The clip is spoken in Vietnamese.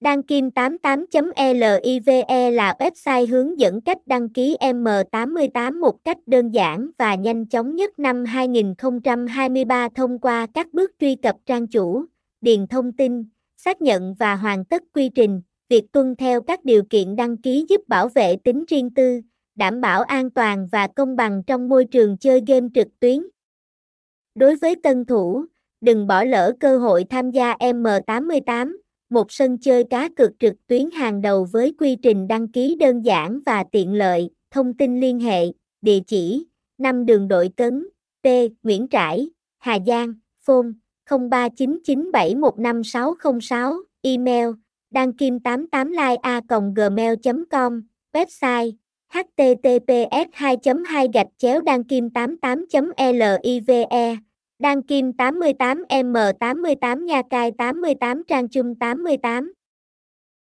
Đăng Kim 88.live là website hướng dẫn cách đăng ký M88 một cách đơn giản và nhanh chóng nhất năm 2023 thông qua các bước truy cập trang chủ, điền thông tin, xác nhận và hoàn tất quy trình. Việc tuân theo các điều kiện đăng ký giúp bảo vệ tính riêng tư, đảm bảo an toàn và công bằng trong môi trường chơi game trực tuyến. Đối với tân thủ, đừng bỏ lỡ cơ hội tham gia M88 một sân chơi cá cược trực tuyến hàng đầu với quy trình đăng ký đơn giản và tiện lợi, thông tin liên hệ, địa chỉ, 5 đường đội cấn, T, Nguyễn Trãi, Hà Giang, phone 0399715606, email, đăng kim 88 a gmail com website https 2 2 gạch chéo đăng kim 88 live Đăng Kim 88M88 Nha Cai 88 Trang Trung 88